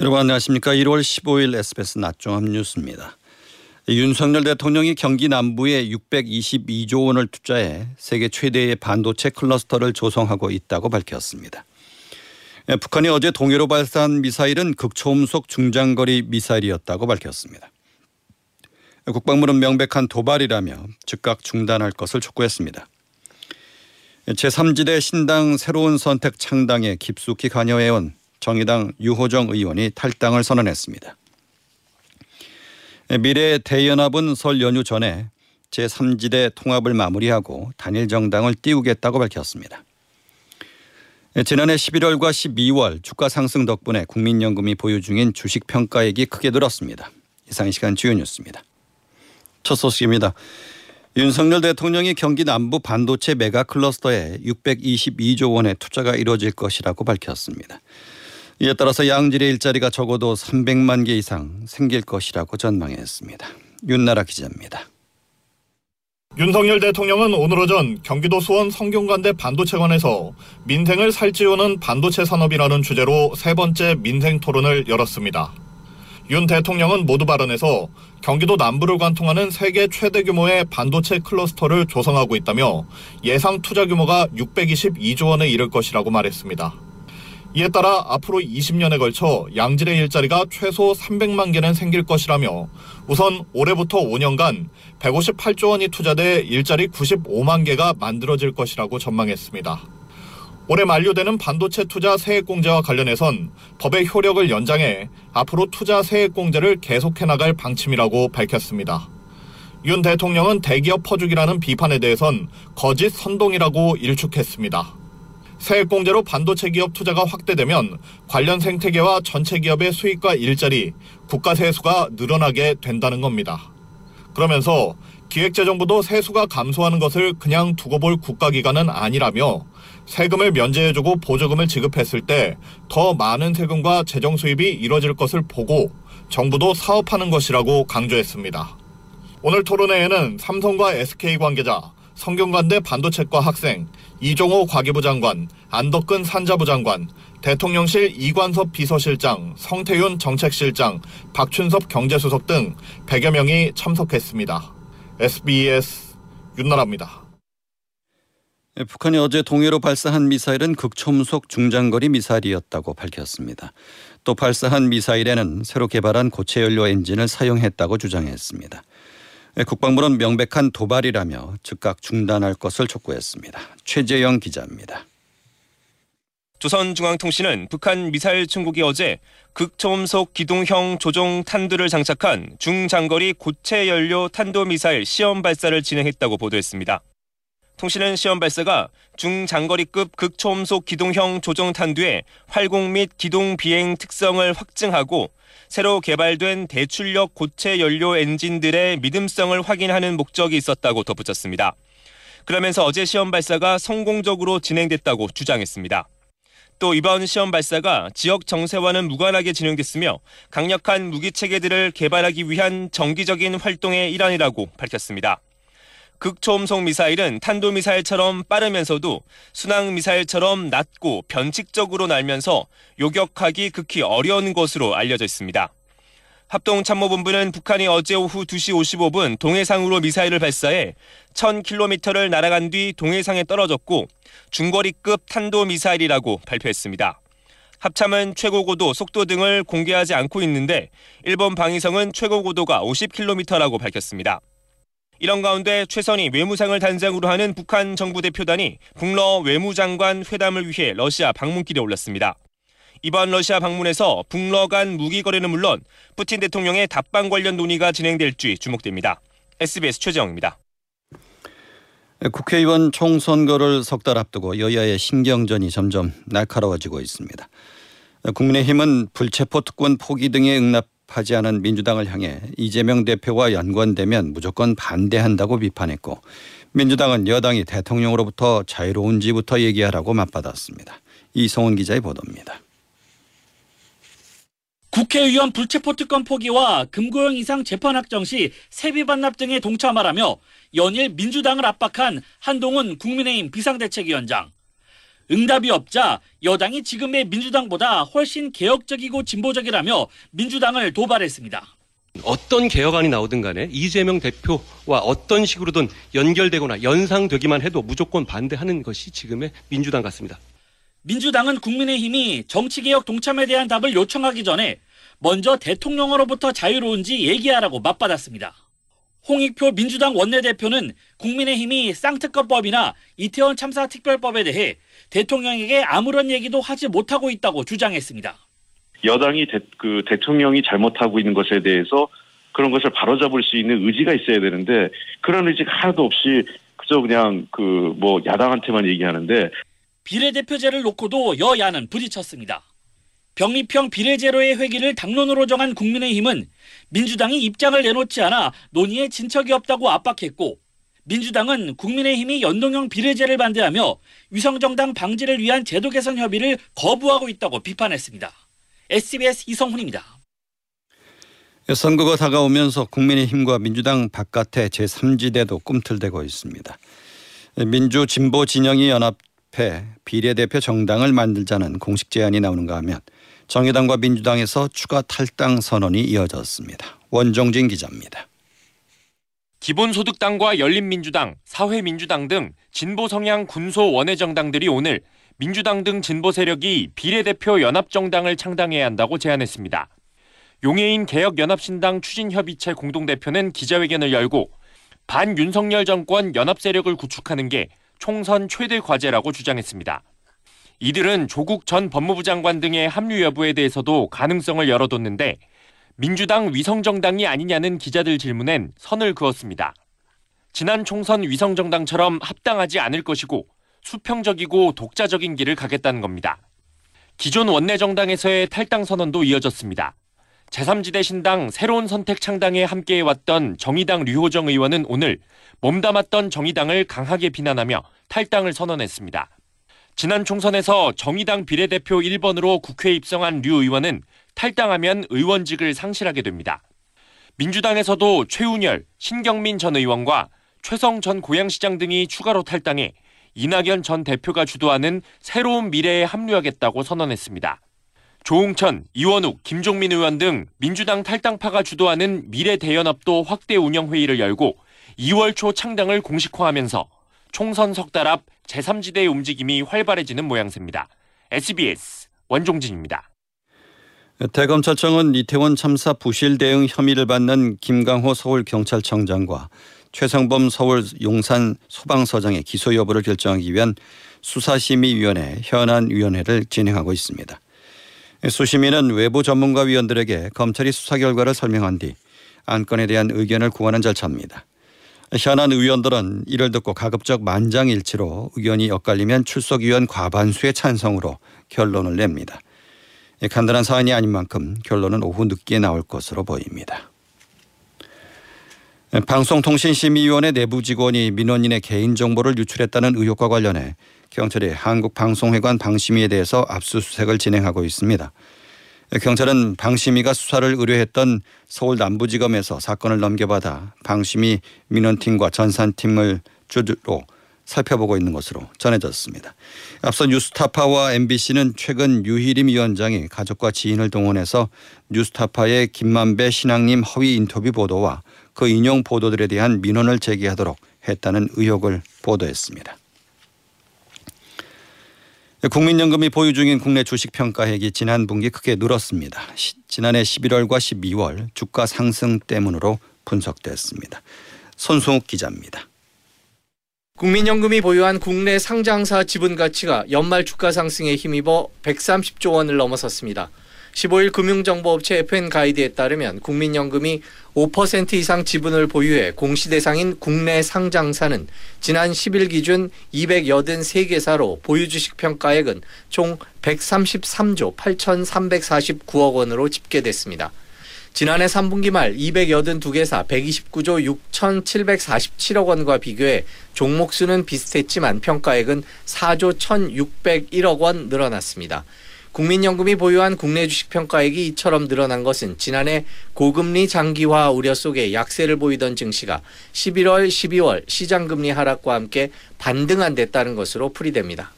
여러분 안녕하십니까. 1월 15일 SBS 낮종합 뉴스입니다. 윤석열 대통령이 경기 남부에 622조 원을 투자해 세계 최대의 반도체 클러스터를 조성하고 있다고 밝혔습니다. 예, 북한이 어제 동해로 발사한 미사일은 극초음속 중장거리 미사일이었다고 밝혔습니다. 국방부는 명백한 도발이라며 즉각 중단할 것을 촉구했습니다. 제3지대 신당 새로운 선택 창당에 깊숙이 관여해온 정의당 유호정 의원이 탈당을 선언했습니다. 미래 대연합은 설 연휴 전에 제3지대 통합을 마무리하고 단일 정당을 띄우겠다고 밝혔습니다. 지난해 11월과 12월 주가 상승 덕분에 국민연금이 보유 중인 주식 평가액이 크게 늘었습니다. 이상 이 시간 주요 뉴스입니다. 첫 소식입니다. 윤석열 대통령이 경기 남부 반도체 메가 클러스터에 622조 원의 투자가 이루어질 것이라고 밝혔습니다. 이에 따라서 양질의 일자리가 적어도 300만 개 이상 생길 것이라고 전망했습니다. 윤나라 기자입니다. 윤석열 대통령은 오늘 오전 경기도 수원 성균관대 반도체관에서 민생을 살찌우는 반도체 산업이라는 주제로 세 번째 민생 토론을 열었습니다. 윤 대통령은 모두 발언에서 경기도 남부를 관통하는 세계 최대 규모의 반도체 클러스터를 조성하고 있다며 예상 투자 규모가 622조 원에 이를 것이라고 말했습니다. 이에 따라 앞으로 20년에 걸쳐 양질의 일자리가 최소 300만 개는 생길 것이라며 우선 올해부터 5년간 158조 원이 투자돼 일자리 95만 개가 만들어질 것이라고 전망했습니다. 올해 만료되는 반도체 투자 세액공제와 관련해선 법의 효력을 연장해 앞으로 투자 세액공제를 계속해 나갈 방침이라고 밝혔습니다. 윤 대통령은 대기업 퍼주기라는 비판에 대해선 거짓 선동이라고 일축했습니다. 세액공제로 반도체 기업 투자가 확대되면 관련 생태계와 전체 기업의 수익과 일자리, 국가 세수가 늘어나게 된다는 겁니다. 그러면서 기획재정부도 세수가 감소하는 것을 그냥 두고 볼 국가기관은 아니라며 세금을 면제해주고 보조금을 지급했을 때 더 많은 세금과 재정 수입이 이뤄질 것을 보고 정부도 사업하는 것이라고 강조했습니다. 오늘 토론회에는 삼성과 SK 관계자, 성균관대 반도체과 학생, 이종호 과기부 장관, 안덕근 산자부 장관, 대통령실 이관섭 비서실장, 성태윤 정책실장, 박춘섭 경제수석 등 100여 명이 참석했습니다. SBS 윤나라입니다. 네, 북한이 어제 동해로 발사한 미사일은 극초음속 중장거리 미사일이었다고 밝혔습니다. 또 발사한 미사일에는 새로 개발한 고체 연료 엔진을 사용했다고 주장했습니다. 네, 국방부는 명백한 도발이라며 즉각 중단할 것을 촉구했습니다. 최재영 기자입니다. 조선중앙통신은 북한 미사일 중국이 어제 극초음속 기동형 조종 탄두를 장착한 중장거리 고체 연료 탄도 미사일 시험 발사를 진행했다고 보도했습니다. 통신은 시험 발사가 중장거리급 극초음속 기동형 조종 탄두의 활공 및 기동 비행 특성을 확증하고 새로 개발된 대출력 고체 연료 엔진들의 믿음성을 확인하는 목적이 있었다고 덧붙였습니다. 그러면서 어제 시험 발사가 성공적으로 진행됐다고 주장했습니다. 또 이번 시험 발사가 지역 정세와는 무관하게 진행됐으며 강력한 무기 체계들을 개발하기 위한 정기적인 활동의 일환이라고 밝혔습니다. 극초음속 미사일은 탄도미사일처럼 빠르면서도 순항미사일처럼 낮고 변칙적으로 날면서 요격하기 극히 어려운 것으로 알려져 있습니다. 합동참모본부는 북한이 어제 오후 2시 55분 동해상으로 미사일을 발사해 1000km를 날아간 뒤 동해상에 떨어졌고 중거리급 탄도미사일이라고 발표했습니다. 합참은 최고 고도, 속도 등을 공개하지 않고 있는데 일본 방위성은 최고 고도가 50km라고 밝혔습니다. 이런 가운데 최선희 외무상을 단장으로 하는 북한 정부 대표단이 북러 외무장관 회담을 위해 러시아 방문길에 올랐습니다. 이번 러시아 방문에서 북러 간 무기 거래는 물론 푸틴 대통령의 답방 관련 논의가 진행될지 주목됩니다. SBS 최정입니다. 국회의원 총선거를 석 달 앞두고 여야의 신경전이 점점 날카로워지고 있습니다. 국민의힘은 불체포 특권 포기 등에 응답 하지 않은 민주당을 향해 이재명 대표와 연관되면 무조건 반대한다고 비판했고 민주당은 여당이 대통령으로부터 자유로운지부터 얘기하라고 맞받았습니다. 이성훈 기자의 보도입니다. 국회의원 불체포 특권 포기와 금고형 이상 재판 확정 시 세비 반납 등에 동참하라며 연일 민주당을 압박한 한동훈 국민의힘 비상대책위원장. 응답이 없자 여당이 지금의 민주당보다 훨씬 개혁적이고 진보적이라며 민주당을 도발했습니다. 어떤 개혁안이 나오든 간에 이재명 대표와 어떤 식으로든 연결되거나 연상되기만 해도 무조건 반대하는 것이 지금의 민주당 같습니다. 민주당은 국민의힘이 정치개혁 동참에 대한 답을 요청하기 전에 먼저 대통령으로부터 자유로운지 얘기하라고 맞받았습니다. 홍익표 민주당 원내대표는 국민의힘이 쌍특검법이나 이태원 참사 특별법에 대해 대통령에게 아무런 얘기도 하지 못하고 있다고 주장했습니다. 여당이 대, 그 대통령이 잘못하고 있는 것에 대해서 그런 것을 바로잡을 수 있는 의지가 있어야 되는데 그런 의지가 하나도 없이 그저 그냥 그 뭐 야당한테만 얘기하는데 비례대표제를 놓고도 여야는 부딪혔습니다. 병립형 비례제로의 회기를 당론으로 정한 국민의힘은 민주당이 입장을 내놓지 않아 논의에 진척이 없다고 압박했고 민주당은 국민의힘이 연동형 비례제를 반대하며 위성정당 방지를 위한 제도 개선 협의를 거부하고 있다고 비판했습니다. SBS 이성훈입니다. 선거가 다가오면서 국민의힘과 민주당 바깥의 제3지대도 꿈틀대고 있습니다. 민주 진보 진영이 연합해 비례대표 정당을 만들자는 공식 제안이 나오는가 하면 정의당과 민주당에서 추가 탈당 선언이 이어졌습니다. 원종진 기자입니다. 기본소득당과 열린민주당, 사회민주당 등 진보 성향 군소 원외 정당들이 오늘 민주당 등 진보 세력이 비례대표 연합정당을 창당해야 한다고 제안했습니다. 용해인 개혁연합신당 추진협의체 공동대표는 기자회견을 열고 반윤석열 정권 연합 세력을 구축하는 게 총선 최대 과제라고 주장했습니다. 이들은 조국 전 법무부 장관 등의 합류 여부에 대해서도 가능성을 열어뒀는데 민주당 위성정당이 아니냐는 기자들 질문엔 선을 그었습니다. 지난 총선 위성정당처럼 합당하지 않을 것이고 수평적이고 독자적인 길을 가겠다는 겁니다. 기존 원내정당에서의 탈당 선언도 이어졌습니다. 제3지대 신당 새로운 선택 창당에 함께해왔던 정의당 류호정 의원은 오늘 몸담았던 정의당을 강하게 비난하며 탈당을 선언했습니다. 지난 총선에서 정의당 비례대표 1번으로 국회에 입성한 류 의원은 탈당하면 의원직을 상실하게 됩니다. 민주당에서도 최운열, 신경민 전 의원과 최성 전 고양시장 등이 추가로 탈당해 이낙연 전 대표가 주도하는 새로운 미래에 합류하겠다고 선언했습니다. 조홍천, 이원욱, 김종민 의원 등 민주당 탈당파가 주도하는 미래 대연합도 확대 운영 회의를 열고 2월 초 창당을 공식화하면서 총선 석 달 앞 제3지대의 움직임이 활발해지는 모양새입니다. SBS 원종진입니다. 대검찰청은 이태원 참사 부실 대응 혐의를 받는 김강호 서울경찰청장과 최성범 서울 용산 소방서장의 기소 여부를 결정하기 위한 수사심의위원회 현안위원회를 진행하고 있습니다. 수심위는 외부 전문가 위원들에게 검찰이 수사 결과를 설명한 뒤 안건에 대한 의견을 구하는 절차입니다. 현안 의원들은 이를 듣고 가급적 만장일치로 의견이 엇갈리면 출석위원 과반수의 찬성으로 결론을 냅니다. 간단한 사안이 아닌 만큼 결론은 오후 늦게 나올 것으로 보입니다. 방송통신심의위원회 내부 직원이 민원인의 개인정보를 유출했다는 의혹과 관련해 경찰이 한국방송회관 방심위에 대해서 압수수색을 진행하고 있습니다. 경찰은 방심위가 수사를 의뢰했던 서울 남부지검에서 사건을 넘겨받아 방심위 민원팀과 전산팀을 주로 살펴보고 있는 것으로 전해졌습니다. 앞서 뉴스타파와 MBC는 최근 유희림 위원장이 가족과 지인을 동원해서 뉴스타파의 김만배 신앙님 허위 인터뷰 보도와 그 인용 보도들에 대한 민원을 제기하도록 했다는 의혹을 보도했습니다. 국민연금이 보유 중인 국내 주식 평가액이 지난 분기 크게 늘었습니다. 지난해 11월과 12월 주가 상승 때문으로 분석됐습니다. 손승욱 기자입니다. 국민연금이 보유한 국내 상장사 지분 가치가 연말 주가 상승에 힘입어 130조 원을 넘어섰습니다. 15일 금융정보업체 FN 가이드에 따르면 국민연금이 5% 이상 지분을 보유해 공시대상인 국내 상장사는 지난 10일 기준 283개사로 보유 주식 평가액은 총 133조 8,349억 원으로 집계됐습니다. 지난해 3분기 말 282개사 129조 6,747억 원과 비교해 종목 수는 비슷했지만 평가액은 4조 1,601억 원 늘어났습니다. 국민연금이 보유한 국내 주식 평가액이 이처럼 늘어난 것은 지난해 고금리 장기화 우려 속에 약세를 보이던 증시가 11월, 12월 시장금리 하락과 함께 반등한 데 따른 것으로 풀이됩니다.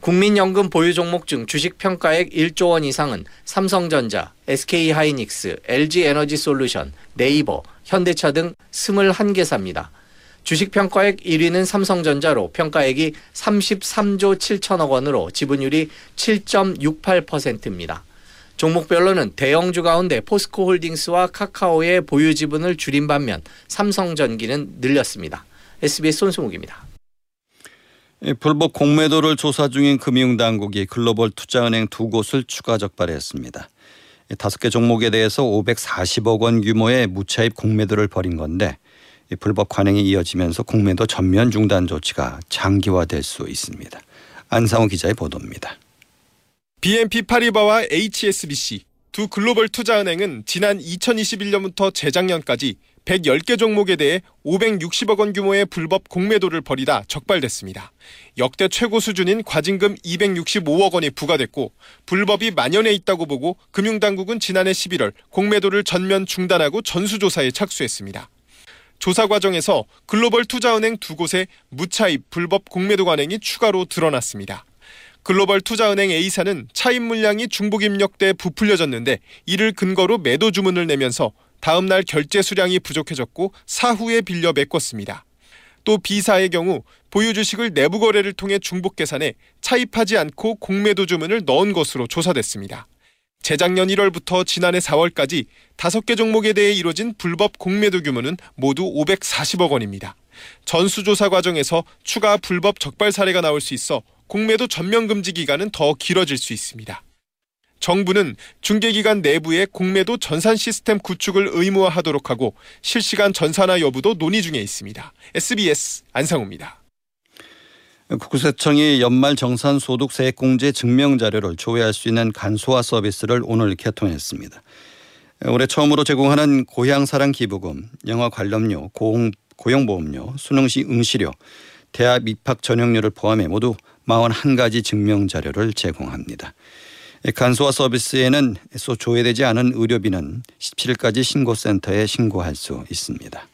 국민연금 보유 종목 중 주식 평가액 1조 원 이상은 삼성전자, SK하이닉스, LG에너지솔루션, 네이버, 현대차 등 21개사입니다. 주식 평가액 1위는 삼성전자로 평가액이 33조 7천억 원으로 지분율이 7.68%입니다. 종목별로는 대형주 가운데 포스코 홀딩스와 카카오의 보유 지분을 줄인 반면 삼성전기는 늘렸습니다. SBS 손승욱입니다. 이 불법 공매도를 조사 중인 금융당국이 글로벌 투자은행 두 곳을 추가 적발했습니다. 이 다섯 개 종목에 대해서 540억 원 규모의 무차입 공매도를 벌인 건데 이 불법 관행이 이어지면서 공매도 전면 중단 조치가 장기화될 수 있습니다. 안상호 기자의 보도입니다. BNP 파리바와 HSBC 두 글로벌 투자은행은 지난 2021년부터 재작년까지 110개 종목에 대해 560억 원 규모의 불법 공매도를 벌이다 적발됐습니다. 역대 최고 수준인 과징금 265억 원이 부과됐고 불법이 만연해 있다고 보고 금융당국은 지난해 11월 공매도를 전면 중단하고 전수조사에 착수했습니다. 조사 과정에서 글로벌 투자은행 두 곳의 무차입 불법 공매도 관행이 추가로 드러났습니다. 글로벌 투자은행 A사는 차입 물량이 중복 입력돼 부풀려졌는데 이를 근거로 매도 주문을 내면서 다음 날 결제 수량이 부족해졌고 사후에 빌려 메꿨습니다. 또 B사의 경우 보유 주식을 내부 거래를 통해 중복 계산해 차입하지 않고 공매도 주문을 넣은 것으로 조사됐습니다. 재작년 1월부터 지난해 4월까지 5개 종목에 대해 이뤄진 불법 공매도 규모는 모두 540억 원입니다. 전수조사 과정에서 추가 불법 적발 사례가 나올 수 있어 공매도 전면 금지 기간은 더 길어질 수 있습니다. 정부는 중개기관 내부의 공매도 전산 시스템 구축을 의무화하도록 하고 실시간 전산화 여부도 논의 중에 있습니다. SBS 안상우입니다. 국세청이 연말 정산 소득 세액 공제 증명 자료를 조회할 수 있는 간소화 서비스를 오늘 개통했습니다. 올해 처음으로 제공하는 고향사랑 기부금, 영화 관람료, 고용, 고용보험료, 수능시 응시료, 대학 입학 전형료를 포함해 모두 41가지 증명 자료를 제공합니다. 간소화 서비스에는 애써 조회되지 않은 의료비는 17일까지 신고센터에 신고할 수 있습니다.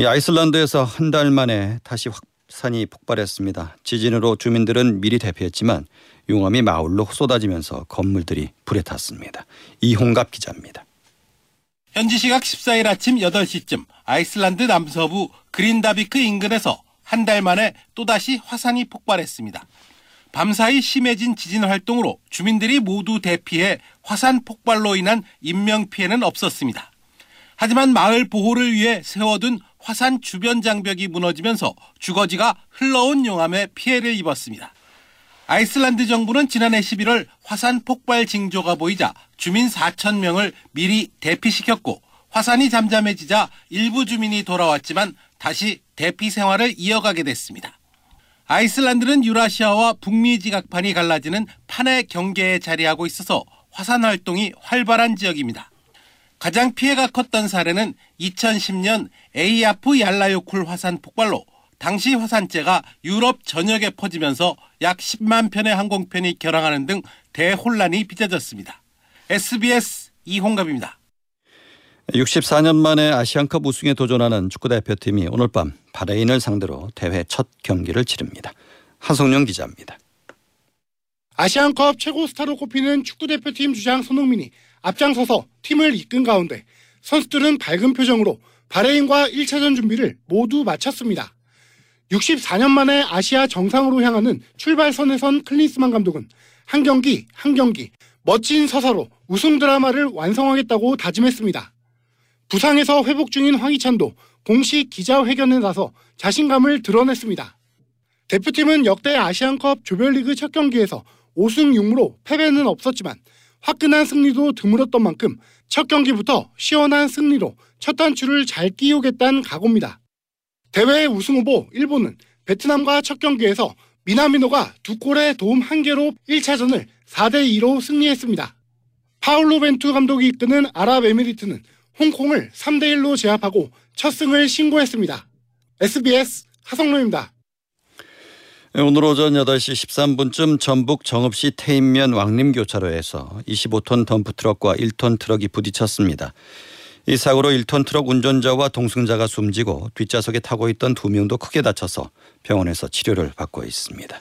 이 아이슬란드에서 한 달 만에 다시 확산이 폭발했습니다. 지진으로 주민들은 미리 대피했지만 용암이 마을로 쏟아지면서 건물들이 불에 탔습니다. 이홍갑 기자입니다. 현지 시각 14일 아침 8시쯤 아이슬란드 남서부 그린다비크 인근에서 한 달 만에 또다시 화산이 폭발했습니다. 밤사이 심해진 지진 활동으로 주민들이 모두 대피해 화산 폭발로 인한 인명 피해는 없었습니다. 하지만 마을 보호를 위해 세워둔 화산 주변 장벽이 무너지면서 주거지가 흘러온 용암에 피해를 입었습니다. 아이슬란드 정부는 지난해 11월 화산 폭발 징조가 보이자 주민 4천 명을 미리 대피시켰고 화산이 잠잠해지자 일부 주민이 돌아왔지만 다시 대피 생활을 이어가게 됐습니다. 아이슬란드는 유라시아와 북미 지각판이 갈라지는 판의 경계에 자리하고 있어서 화산 활동이 활발한 지역입니다. 가장 피해가 컸던 사례는 2010년 에이아프 얄라요쿨 화산 폭발로 당시 화산재가 유럽 전역에 퍼지면서 약 10만 편의 항공편이 결항하는 등 대혼란이 빚어졌습니다. SBS 이홍갑입니다. 64년 만에 아시안컵 우승에 도전하는 축구대표팀이 오늘 밤 바레인을 상대로 대회 첫 경기를 치릅니다. 한성룡 기자입니다. 아시안컵 최고 스타로 꼽히는 축구대표팀 주장 손흥민이 앞장서서 팀을 이끈 가운데 선수들은 밝은 표정으로 바레인과 1차전 준비를 모두 마쳤습니다. 64년 만에 아시아 정상으로 향하는 출발선에 선 클린스만 감독은 한 경기 한 경기 멋진 서사로 우승 드라마를 완성하겠다고 다짐했습니다. 부상에서 회복 중인 황희찬도 공식 기자회견에 나서 자신감을 드러냈습니다. 대표팀은 역대 아시안컵 조별리그 첫 경기에서 5승 6무로 패배는 없었지만 화끈한 승리도 드물었던 만큼 첫 경기부터 시원한 승리로 첫 단추를 잘 끼우겠다는 각오입니다. 대회 우승 후보 일본은 베트남과 첫 경기에서 미나미노가 두 골에 도움 한 개로 1차전을 4대 2로 승리했습니다. 파울로 벤투 감독이 이끄는 아랍에미리트는 홍콩을 3대 1로 제압하고 첫 승을 신고했습니다. SBS 하성로입니다. 오늘 오전 8시 13분쯤 전북 정읍시 태인면 왕림 교차로에서 25톤 덤프 트럭과 1톤 트럭이 부딪혔습니다. 이 사고로 1톤 트럭 운전자와 동승자가 숨지고 뒷좌석에 타고 있던 두 명도 크게 다쳐서 병원에서 치료를 받고 있습니다.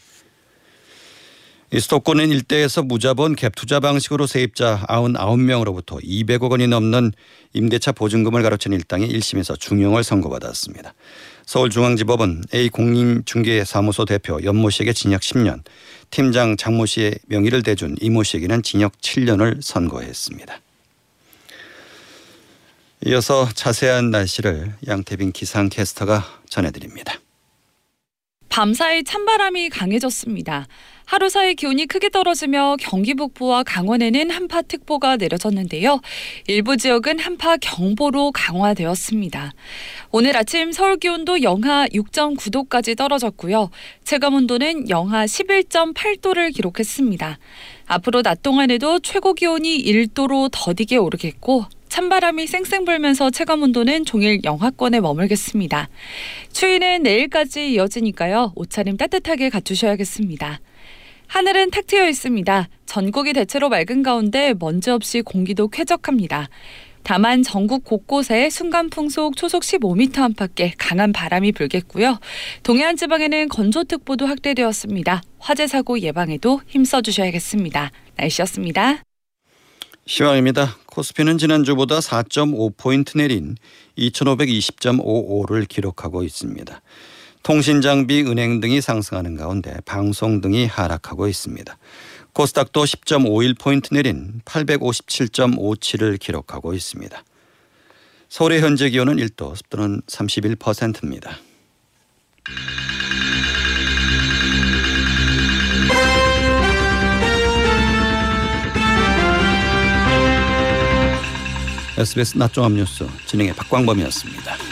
이 수도권 일대에서 무자본 갭 투자 방식으로 세입자 99명으로부터 200억 원이 넘는 임대차 보증금을 가로챈 일당이 1심에서 중형을 선고받았습니다. 서울중앙지법은 A 공인중개사무소 대표 연모 씨에게 징역 10년, 팀장 장모 씨의 명의를 대준 이모 씨에게는 징역 7년을 선고했습니다. 이어서 자세한 날씨를 양태빈 기상캐스터가 전해드립니다. 밤사이 찬바람이 강해졌습니다. 하루 사이 기온이 크게 떨어지며 경기 북부와 강원에는 한파 특보가 내려졌는데요. 일부 지역은 한파 경보로 강화되었습니다. 오늘 아침 서울 기온도 영하 6.9도까지 떨어졌고요. 체감 온도는 영하 11.8도를 기록했습니다. 앞으로 낮 동안에도 최고 기온이 1도로 더디게 오르겠고 찬바람이 쌩쌩 불면서 체감 온도는 종일 영하권에 머물겠습니다. 추위는 내일까지 이어지니까요. 옷차림 따뜻하게 갖추셔야겠습니다. 하늘은 탁 트여 있습니다. 전국이 대체로 맑은 가운데 먼지 없이 공기도 쾌적합니다. 다만 전국 곳곳에 순간 풍 속 초속 15m 안팎의 강한 바람이 불겠고요. 동해안 지방에는 건조특보도 확대되었습니다. 화재 사고 예방에도 힘써 주셔야겠습니다. 날씨였습니다. 시황입니다. 코스피는 지난주보다 4.5포인트 내린 2520.55를 기록하고 있습니다. 통신 장비, 은행 등이 상승하는 가운데 방송 등이 하락하고 있습니다. 코스닥도 10.51포인트 내린 857.57을 기록하고 있습니다. 서울의 현재 기온은 1도, 습도는 31%입니다. SBS 낮종합 뉴스 진행의 박광범이었습니다.